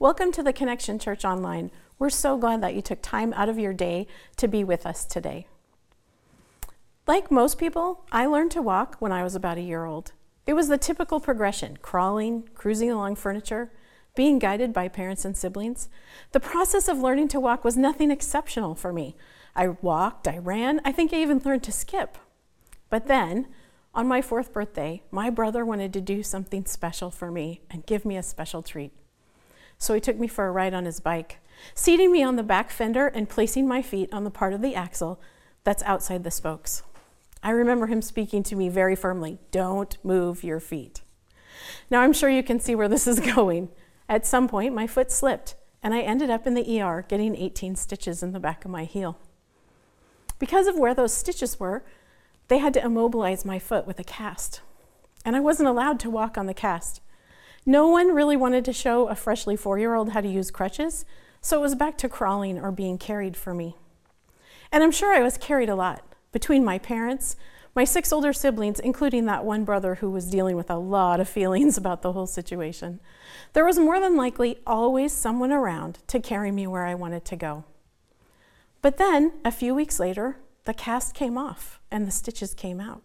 Welcome to the Connection Church Online. We're so glad that you took time out of your day to be with us today. Like most people, I learned to walk when I was about a year old. It was the typical progression crawling, cruising along furniture, being guided by parents and siblings. The process of learning to walk was nothing exceptional for me. I walked, I ran, I think I even learned to skip. But then, on my fourth birthday, my brother wanted to do something special for me and give me a special treat. So he took me for a ride on his bike, seating me on the back fender and placing my feet on the part of the axle that's outside the spokes. I remember him speaking to me very firmly don't move your feet. Now I'm sure you can see where this is going. At some point, my foot slipped, and I ended up in the ER getting 18 stitches in the back of my heel. Because of where those stitches were, they had to immobilize my foot with a cast, and I wasn't allowed to walk on the cast. No one really wanted to show a freshly four year old how to use crutches, so it was back to crawling or being carried for me. And I'm sure I was carried a lot between my parents, my six older siblings, including that one brother who was dealing with a lot of feelings about the whole situation. There was more than likely always someone around to carry me where I wanted to go. But then, a few weeks later, the cast came off and the stitches came out.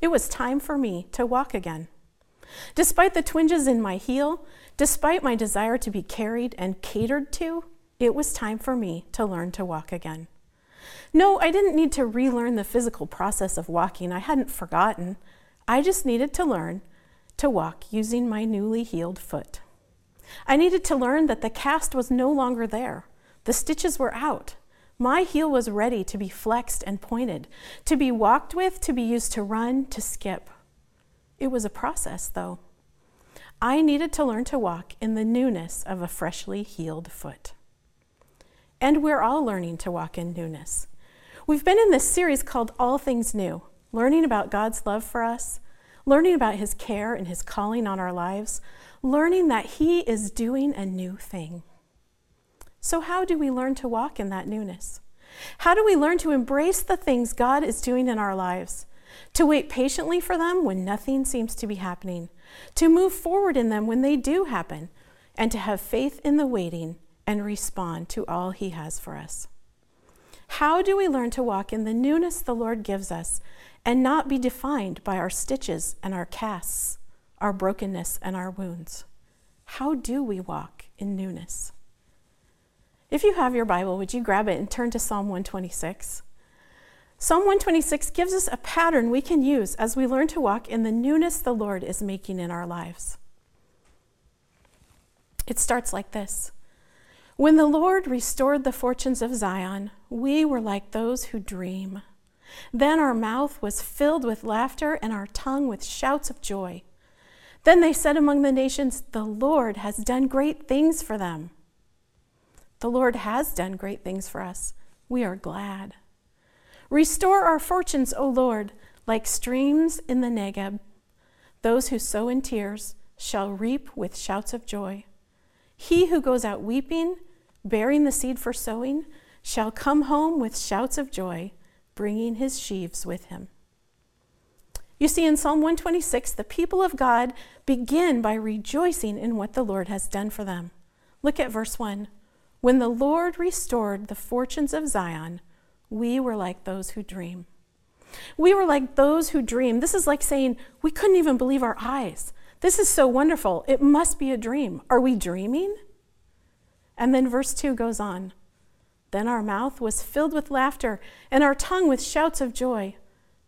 It was time for me to walk again. Despite the twinges in my heel, despite my desire to be carried and catered to, it was time for me to learn to walk again. No, I didn't need to relearn the physical process of walking. I hadn't forgotten. I just needed to learn to walk using my newly healed foot. I needed to learn that the cast was no longer there. The stitches were out. My heel was ready to be flexed and pointed, to be walked with, to be used to run, to skip. It was a process, though. I needed to learn to walk in the newness of a freshly healed foot. And we're all learning to walk in newness. We've been in this series called All Things New, learning about God's love for us, learning about His care and His calling on our lives, learning that He is doing a new thing. So, how do we learn to walk in that newness? How do we learn to embrace the things God is doing in our lives? To wait patiently for them when nothing seems to be happening, to move forward in them when they do happen, and to have faith in the waiting and respond to all He has for us. How do we learn to walk in the newness the Lord gives us and not be defined by our stitches and our casts, our brokenness and our wounds? How do we walk in newness? If you have your Bible, would you grab it and turn to Psalm 126? Psalm 126 gives us a pattern we can use as we learn to walk in the newness the Lord is making in our lives. It starts like this When the Lord restored the fortunes of Zion, we were like those who dream. Then our mouth was filled with laughter and our tongue with shouts of joy. Then they said among the nations, The Lord has done great things for them. The Lord has done great things for us. We are glad. Restore our fortunes, O Lord, like streams in the Negeb. Those who sow in tears shall reap with shouts of joy. He who goes out weeping, bearing the seed for sowing, shall come home with shouts of joy, bringing his sheaves with him. You see, in Psalm 126, the people of God begin by rejoicing in what the Lord has done for them. Look at verse 1. When the Lord restored the fortunes of Zion, we were like those who dream. We were like those who dream. This is like saying, we couldn't even believe our eyes. This is so wonderful. It must be a dream. Are we dreaming? And then verse 2 goes on. Then our mouth was filled with laughter, and our tongue with shouts of joy.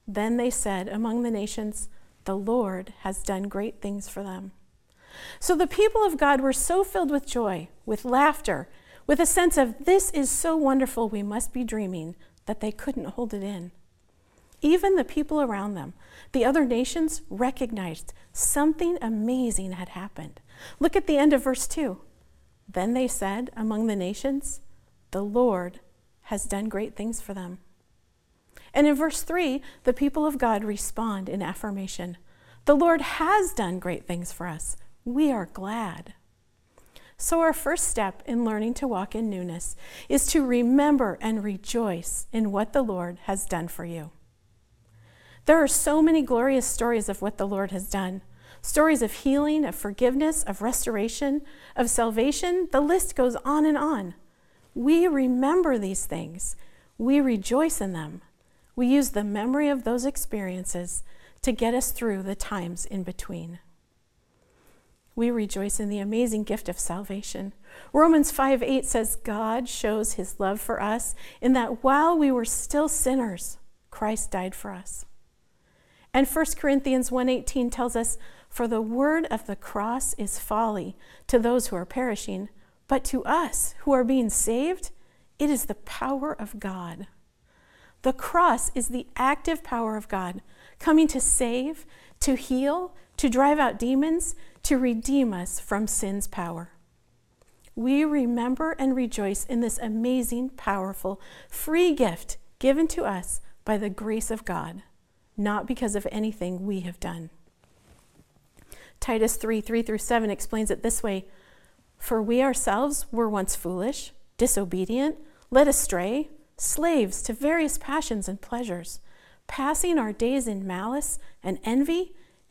Then they said among the nations, The Lord has done great things for them. So the people of God were so filled with joy, with laughter, with a sense of this is so wonderful, we must be dreaming, that they couldn't hold it in. Even the people around them, the other nations, recognized something amazing had happened. Look at the end of verse 2. Then they said among the nations, The Lord has done great things for them. And in verse 3, the people of God respond in affirmation The Lord has done great things for us. We are glad. So, our first step in learning to walk in newness is to remember and rejoice in what the Lord has done for you. There are so many glorious stories of what the Lord has done. stories of healing, of forgiveness, of restoration, of salvation. The list goes on and on. We remember these things, we rejoice in them. We use the memory of those experiences to get us through the times in between. We rejoice in the amazing gift of salvation. Romans 5 8 says, God shows his love for us in that while we were still sinners, Christ died for us. And 1 Corinthians 1:18 tells us, "For the word of the cross is folly to those who are perishing, but to us who are being saved, it is the power of God." The cross is the active power of God, coming to save, to heal, to drive out demons, to redeem us from sin's power. We remember and rejoice in this amazing, powerful, free gift given to us by the grace of God, not because of anything we have done. Titus 3 3 through 7 explains it this way For we ourselves were once foolish, disobedient, led astray, slaves to various passions and pleasures, passing our days in malice and envy,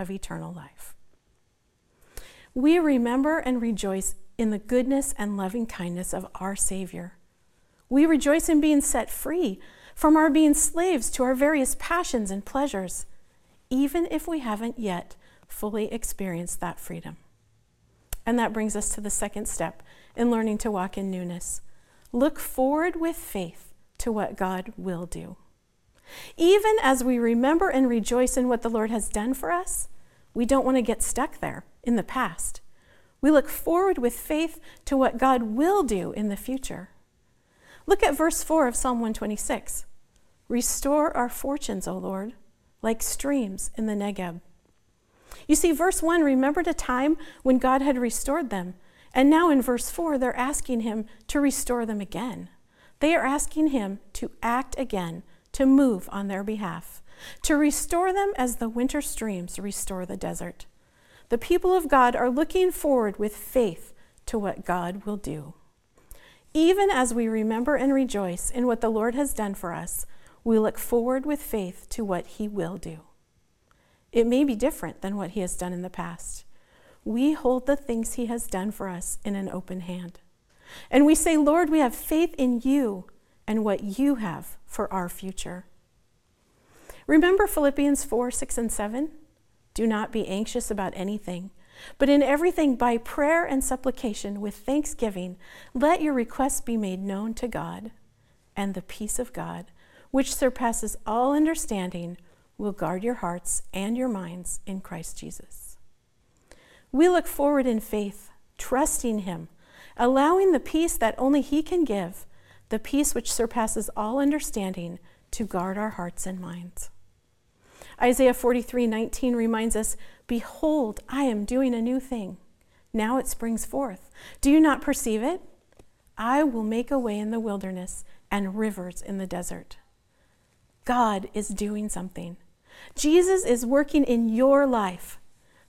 of eternal life. We remember and rejoice in the goodness and loving kindness of our Savior we rejoice in being set free from our being slaves to our various passions and pleasures, even if we haven't yet fully experienced that freedom. And that brings us to the second step in learning to walk in newness. Look forward with faith to what God will do. Even as we remember and rejoice in what the Lord has done for us, we don't want to get stuck there in the past. We look forward with faith to what God will do in the future. Look at verse 4 of Psalm 126. Restore our fortunes, O Lord, like streams in the Negeb. You see, verse 1 remembered a time when God had restored them. And now in verse 4, they're asking him to restore them again. They are asking him to act again, to move on their behalf, to restore them as the winter streams restore the desert. The people of God are looking forward with faith to what God will do. Even as we remember and rejoice in what the Lord has done for us, we look forward with faith to what He will do. It may be different than what He has done in the past. We hold the things He has done for us in an open hand. And we say, Lord, we have faith in you and what you have for our future. Remember Philippians 4 6 and 7? Do not be anxious about anything but in everything, by prayer and supplication with thanksgiving, let your requests be made known to God. And the peace of God, which surpasses all understanding, will guard your hearts and your minds in Christ Jesus. We look forward in faith, trusting Him, allowing the peace that only He can give, the peace which surpasses all understanding, to guard our hearts and minds. Isaiah 43 19 reminds us, Behold, I am doing a new thing. Now it springs forth. Do you not perceive it? I will make a way in the wilderness and rivers in the desert. God is doing something. Jesus is working in your life.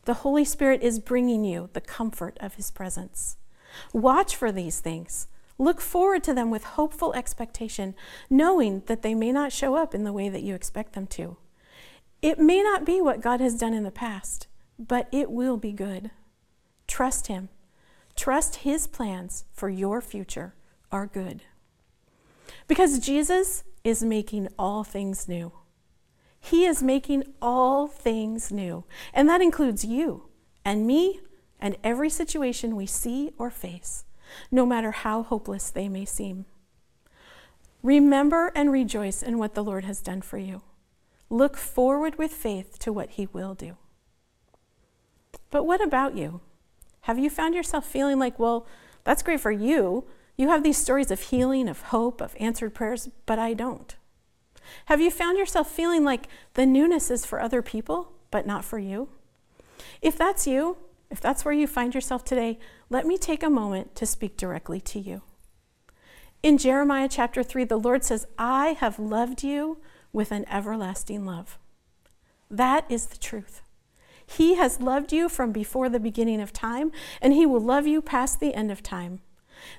The Holy Spirit is bringing you the comfort of his presence. Watch for these things. Look forward to them with hopeful expectation, knowing that they may not show up in the way that you expect them to. It may not be what God has done in the past, but it will be good. Trust Him. Trust His plans for your future are good. Because Jesus is making all things new. He is making all things new, and that includes you and me and every situation we see or face, no matter how hopeless they may seem. Remember and rejoice in what the Lord has done for you. Look forward with faith to what He will do. But what about you? Have you found yourself feeling like, well, that's great for you. You have these stories of healing, of hope, of answered prayers, but I don't. Have you found yourself feeling like the newness is for other people, but not for you? If that's you, if that's where you find yourself today, let me take a moment to speak directly to you. In Jeremiah chapter 3, the Lord says, I have loved you with an everlasting love. That is the truth. He has loved you from before the beginning of time, and He will love you past the end of time.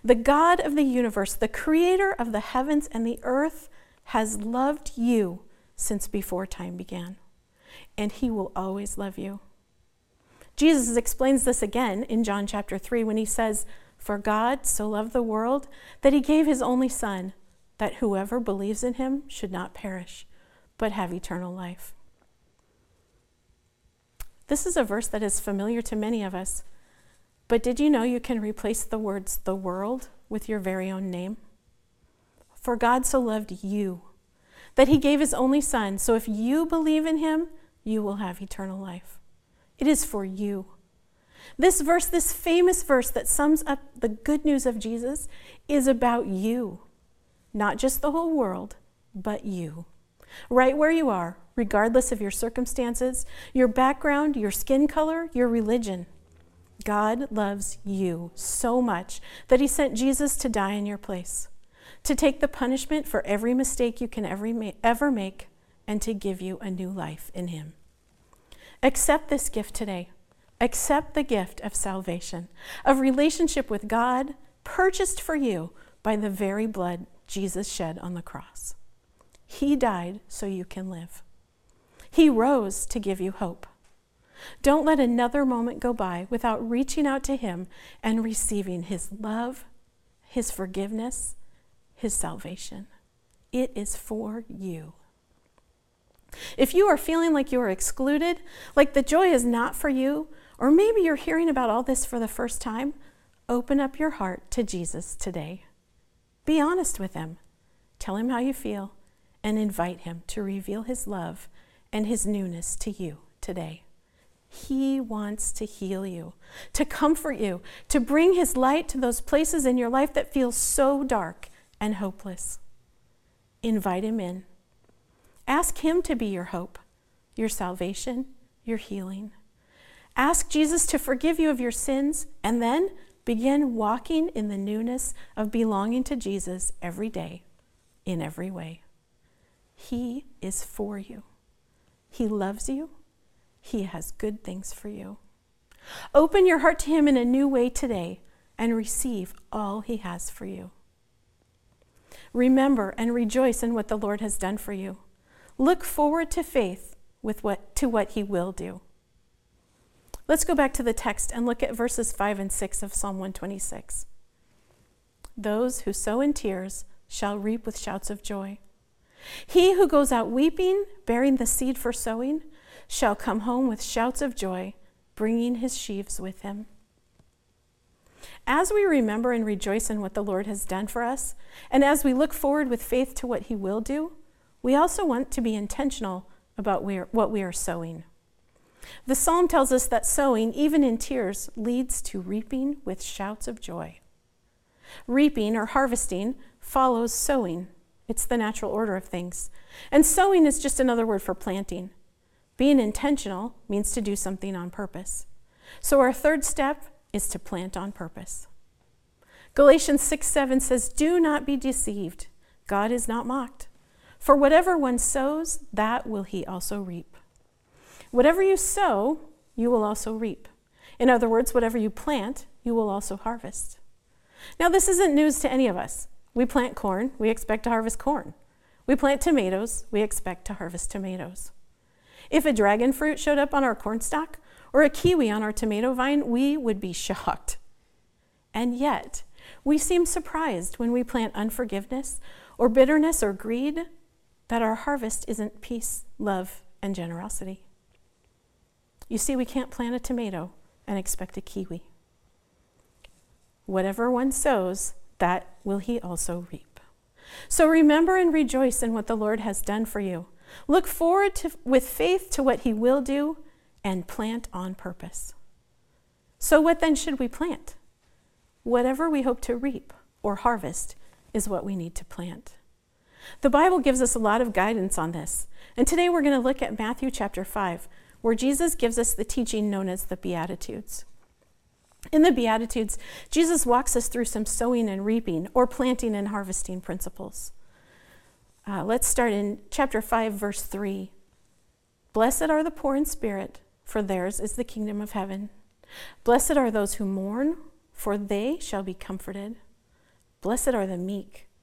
The God of the universe, the creator of the heavens and the earth, has loved you since before time began, and He will always love you. Jesus explains this again in John chapter 3 when he says, For God so loved the world that he gave his only Son, that whoever believes in him should not perish, but have eternal life. This is a verse that is familiar to many of us, but did you know you can replace the words the world with your very own name? For God so loved you that he gave his only Son, so if you believe in him, you will have eternal life. It is for you. This verse, this famous verse that sums up the good news of Jesus, is about you. Not just the whole world, but you. Right where you are, regardless of your circumstances, your background, your skin color, your religion. God loves you so much that He sent Jesus to die in your place, to take the punishment for every mistake you can ever make, and to give you a new life in Him. Accept this gift today. Accept the gift of salvation, of relationship with God, purchased for you by the very blood Jesus shed on the cross. He died so you can live. He rose to give you hope. Don't let another moment go by without reaching out to Him and receiving His love, His forgiveness, His salvation. It is for you. If you are feeling like you are excluded, like the joy is not for you, or maybe you're hearing about all this for the first time, open up your heart to Jesus today. Be honest with him. Tell him how you feel and invite him to reveal his love and his newness to you today. He wants to heal you, to comfort you, to bring his light to those places in your life that feel so dark and hopeless. Invite him in Ask Him to be your hope, your salvation, your healing. Ask Jesus to forgive you of your sins and then begin walking in the newness of belonging to Jesus every day, in every way. He is for you. He loves you. He has good things for you. Open your heart to Him in a new way today and receive all He has for you. Remember and rejoice in what the Lord has done for you. Look forward to faith with what, to what he will do. Let's go back to the text and look at verses 5 and 6 of Psalm 126. Those who sow in tears shall reap with shouts of joy. He who goes out weeping, bearing the seed for sowing, shall come home with shouts of joy, bringing his sheaves with him. As we remember and rejoice in what the Lord has done for us, and as we look forward with faith to what he will do, we also want to be intentional about what we are sowing. The psalm tells us that sowing, even in tears, leads to reaping with shouts of joy. Reaping or harvesting follows sowing. It's the natural order of things. And sowing is just another word for planting. Being intentional means to do something on purpose. So our third step is to plant on purpose. Galatians 6 7 says, Do not be deceived. God is not mocked. For whatever one sows, that will he also reap. Whatever you sow, you will also reap. In other words, whatever you plant, you will also harvest. Now, this isn't news to any of us. We plant corn, we expect to harvest corn. We plant tomatoes, we expect to harvest tomatoes. If a dragon fruit showed up on our corn stalk or a kiwi on our tomato vine, we would be shocked. And yet, we seem surprised when we plant unforgiveness or bitterness or greed that our harvest isn't peace, love, and generosity. You see, we can't plant a tomato and expect a kiwi. Whatever one sows, that will he also reap. So remember and rejoice in what the Lord has done for you. Look forward to, with faith to what he will do and plant on purpose. So, what then should we plant? Whatever we hope to reap or harvest is what we need to plant. The Bible gives us a lot of guidance on this. And today we're going to look at Matthew chapter 5, where Jesus gives us the teaching known as the Beatitudes. In the Beatitudes, Jesus walks us through some sowing and reaping or planting and harvesting principles. Uh, let's start in chapter 5, verse 3. Blessed are the poor in spirit, for theirs is the kingdom of heaven. Blessed are those who mourn, for they shall be comforted. Blessed are the meek,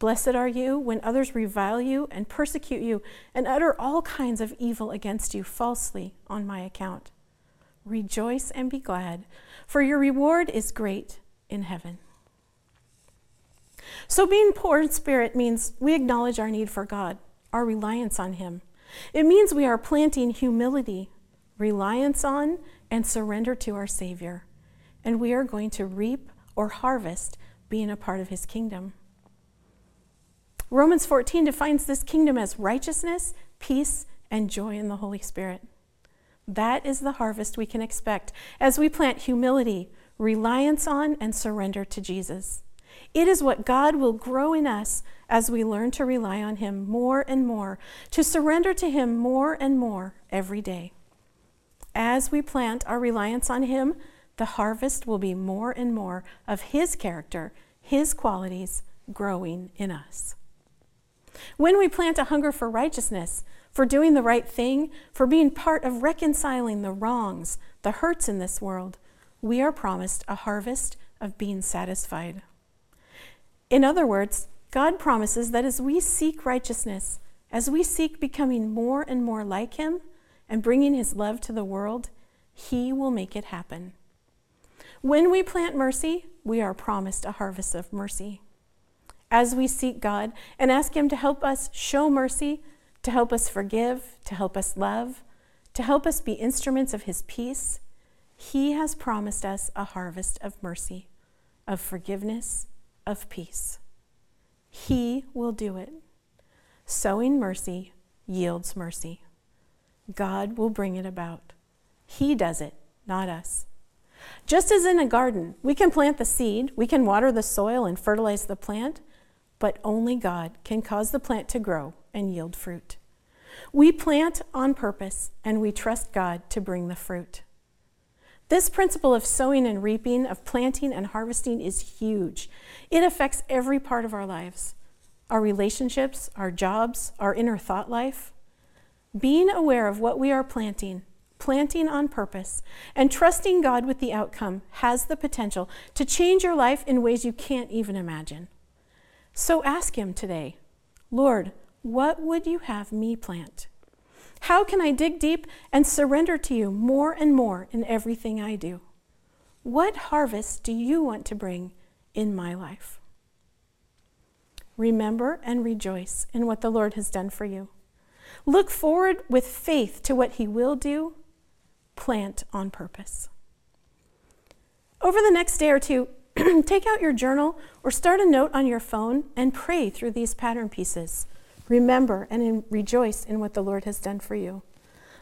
Blessed are you when others revile you and persecute you and utter all kinds of evil against you falsely on my account. Rejoice and be glad, for your reward is great in heaven. So, being poor in spirit means we acknowledge our need for God, our reliance on Him. It means we are planting humility, reliance on, and surrender to our Savior. And we are going to reap or harvest being a part of His kingdom. Romans 14 defines this kingdom as righteousness, peace, and joy in the Holy Spirit. That is the harvest we can expect as we plant humility, reliance on, and surrender to Jesus. It is what God will grow in us as we learn to rely on Him more and more, to surrender to Him more and more every day. As we plant our reliance on Him, the harvest will be more and more of His character, His qualities growing in us. When we plant a hunger for righteousness, for doing the right thing, for being part of reconciling the wrongs, the hurts in this world, we are promised a harvest of being satisfied. In other words, God promises that as we seek righteousness, as we seek becoming more and more like Him and bringing His love to the world, He will make it happen. When we plant mercy, we are promised a harvest of mercy. As we seek God and ask Him to help us show mercy, to help us forgive, to help us love, to help us be instruments of His peace, He has promised us a harvest of mercy, of forgiveness, of peace. He will do it. Sowing mercy yields mercy. God will bring it about. He does it, not us. Just as in a garden, we can plant the seed, we can water the soil and fertilize the plant, but only God can cause the plant to grow and yield fruit. We plant on purpose and we trust God to bring the fruit. This principle of sowing and reaping, of planting and harvesting, is huge. It affects every part of our lives our relationships, our jobs, our inner thought life. Being aware of what we are planting, planting on purpose, and trusting God with the outcome has the potential to change your life in ways you can't even imagine. So ask Him today Lord, what would you have me plant? How can I dig deep and surrender to you more and more in everything I do? What harvest do you want to bring in my life? Remember and rejoice in what the Lord has done for you. Look forward with faith to what He will do. Plant on purpose. Over the next day or two, take out your journal or start a note on your phone and pray through these pattern pieces. Remember and in, rejoice in what the Lord has done for you.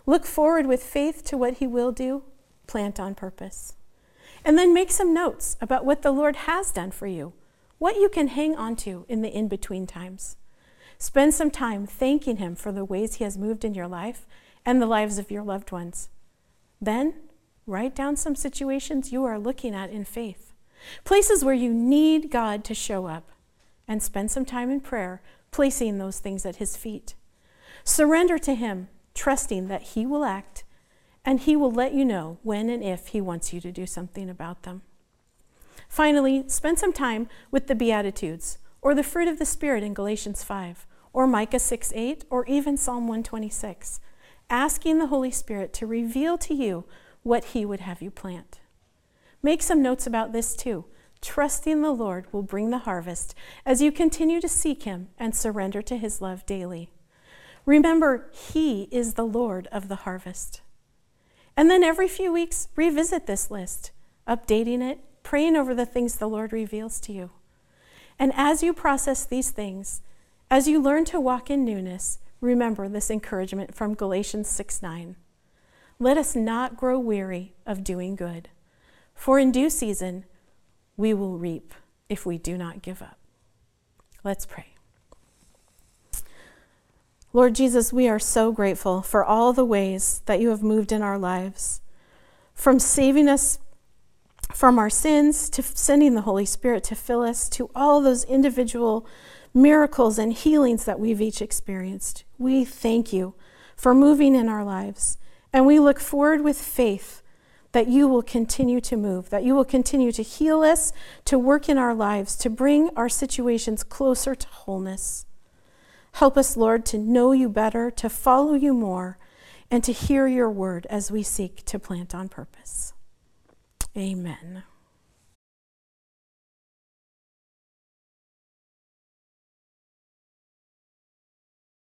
Look forward with faith to what He will do. Plant on purpose. And then make some notes about what the Lord has done for you, what you can hang on to in the in between times. Spend some time thanking Him for the ways He has moved in your life and the lives of your loved ones. Then, write down some situations you are looking at in faith, places where you need God to show up, and spend some time in prayer placing those things at His feet. Surrender to Him, trusting that He will act and He will let you know when and if He wants you to do something about them. Finally, spend some time with the Beatitudes or the fruit of the Spirit in Galatians 5 or Micah 6 8 or even Psalm 126, asking the Holy Spirit to reveal to you what He would have you plant. Make some notes about this too Trusting the Lord will bring the harvest as you continue to seek Him and surrender to His love daily. Remember, He is the Lord of the harvest. And then every few weeks, revisit this list, updating it, praying over the things the Lord reveals to you. And as you process these things, as you learn to walk in newness, remember this encouragement from Galatians 6 9. Let us not grow weary of doing good, for in due season we will reap if we do not give up. Let's pray. Lord Jesus, we are so grateful for all the ways that you have moved in our lives, from saving us from our sins to sending the Holy Spirit to fill us, to all those individual miracles and healings that we've each experienced. We thank you for moving in our lives, and we look forward with faith that you will continue to move, that you will continue to heal us, to work in our lives, to bring our situations closer to wholeness. Help us, Lord, to know you better, to follow you more, and to hear your word as we seek to plant on purpose. Amen.